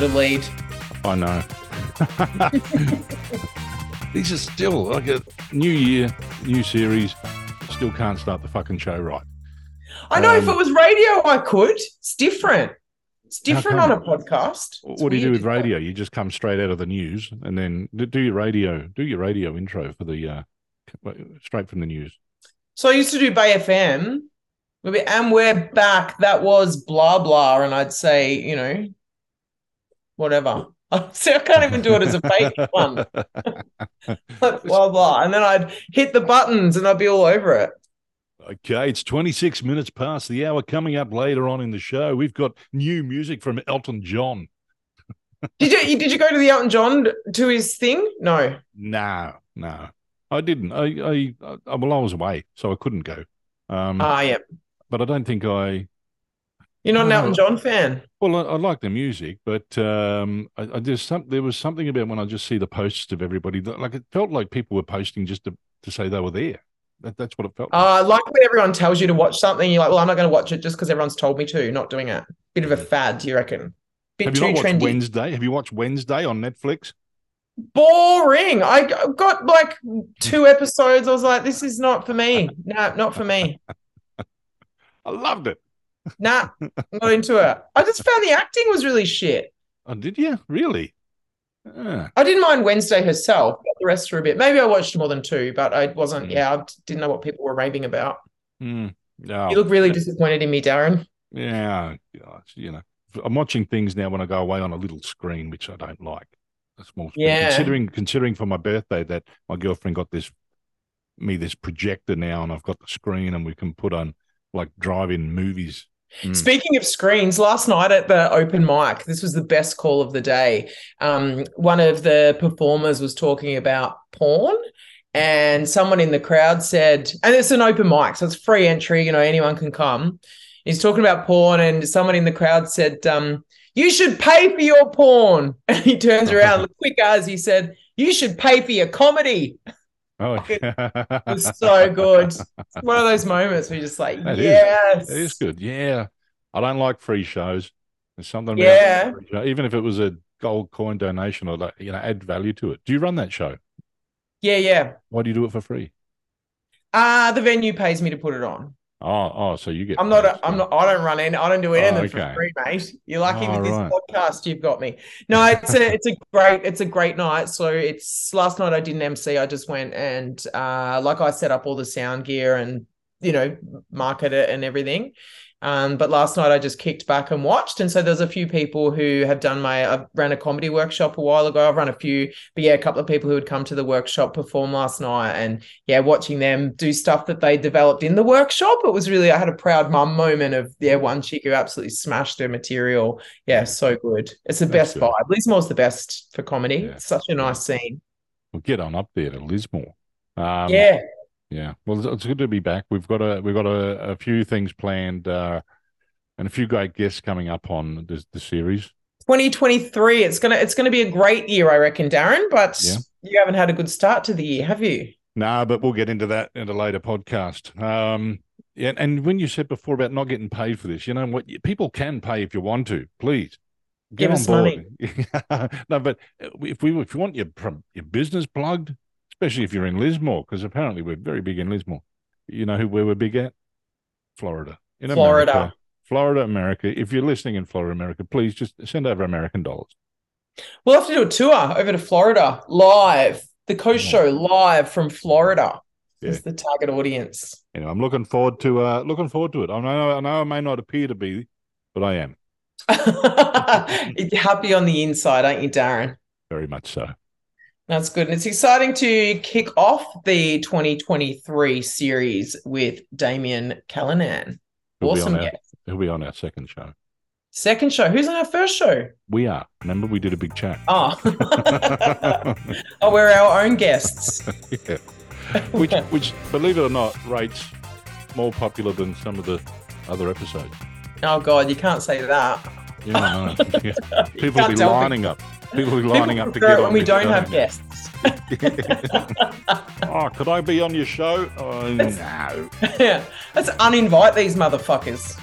got to lead. I know. These are still like a new year, new series. Still can't start the fucking show right. I know if Um, it was radio, I could. It's different. It's different come? on a podcast. It's what do you do with radio? You just come straight out of the news and then do- do your radio, do your radio intro for the uh, straight from the news. So I used to do Bay FM. And we're back. That was blah blah. And I'd say, you know, whatever. See, I can't even do it as a fake one. Blah blah. And then I'd hit the buttons and I'd be all over it. Okay, it's 26 minutes past the hour. Coming up later on in the show, we've got new music from Elton John. Did you did you go to the Elton John to his thing? No. No, no, I didn't. I, I, I well, I was away, so I couldn't go. Um, Ah, yeah. but I don't think I. You're not an Elton John fan. Well, I, I like the music, but um, I, I just some, there was something about when I just see the posts of everybody that like it felt like people were posting just to, to say they were there. That, that's what it felt. like. Uh, like when everyone tells you to watch something, you're like, well, I'm not going to watch it just because everyone's told me to. Not doing it. Bit of a fad, do you reckon? Bit Have you too not watched trendy. Wednesday? Have you watched Wednesday on Netflix? Boring. I got like two episodes. I was like, this is not for me. No, not for me. I loved it. Nah, not into it. I just found the acting was really shit. Oh, did you really? Ah, I didn't mind Wednesday herself, but the rest were a bit. Maybe I watched more than two, but I wasn't. Mm. Yeah, I didn't know what people were raving about. mm, no. You look really disappointed in me, Darren. Yeah, you know, I'm watching things now when I go away on a little screen, which I don't like. A small screen. Yeah. Considering considering for my birthday that my girlfriend got this me this projector now, and I've got the screen, and we can put on like drive-in movies. Mm. Speaking of screens, last night at the open mic, this was the best call of the day. Um, one of the performers was talking about porn, and someone in the crowd said, and it's an open mic, so it's free entry, you know, anyone can come. He's talking about porn, and someone in the crowd said, um, You should pay for your porn. And he turns around quick as he said, You should pay for your comedy. Oh, It was so good. It's one of those moments where you're just like, That is- Yes. It is good. Yeah. I don't like free shows. There's something Yeah. Even if it was a gold coin donation or like, you know, add value to it. Do you run that show? Yeah, yeah. Why do you do it for free? Uh, the venue pays me to put it on. Oh, oh, so you get I'm not. A, I'm not. I don't run in. I don't do anything Oh, okay. for free, mate. You're lucky Oh, with this right. podcast. You've got me. No, it's a. It's a great. It's a great night. So it's last night. I didn't MC. I just went and uh, like I set up all the sound gear and you know market it and everything. Um, but last night I just kicked back and watched, and so there's a few people who have done my. I ran a comedy workshop a while ago. I've run a few, but yeah, a couple of people who had come to the workshop perform last night, and yeah, watching them do stuff that they developed in the workshop, it was really I had a proud mum moment of yeah, one chick who absolutely smashed her material. Yeah, so good. It's the That's best good. vibe. Lismore's the best for comedy. Yeah. Such a nice scene. We'll get on up there to Lismore. Um, yeah. Yeah. Well, it's- good to be back. We've got a we've got a, a few things planned uh, and a few great guests coming up on the, the series. 2023. It's gonna it's gonna be a great year, I reckon, Darren. But Yeah. you haven't had a good start to the year, have you? Nah, but we'll get into that in a later podcast. Um, yeah, and when you said before about not getting paid for this, you know what? People can pay if you want to. Please get Give on us board. no, but if we if you want your your business plugged, especially if you're in Lismore, because apparently we're very big in Lismore. You know who where we're big at? Florida. In Florida. America. Florida, America. If you're listening in Florida, America, please just send over American dollars. We'll have to do a tour over to Florida live. The Coast Yeah. Show live from Florida Yeah. is the target audience. Anyway, I'm looking forward to uh looking forward to it. I know I know I may not appear to be, but I am Happy on the inside, aren't you, Darren? very much so. That's good. And it's exciting to kick off the 2023 series with Damien Callanan. He'll Awesome our- guest. He'll be on our second show. Second show. Who's on our first show? We are. Remember, we did a big chat. Oh, oh we're our own guests. Yeah. Which, which, believe it or not, rates more popular than some of the other episodes. Oh, God, you can't say that. Yeah. Yeah. People will be lining up. People lining People up to get on when we don't show. have guests. oh, could I be on your show? Oh, no. yeah, let's uninvite these motherfuckers.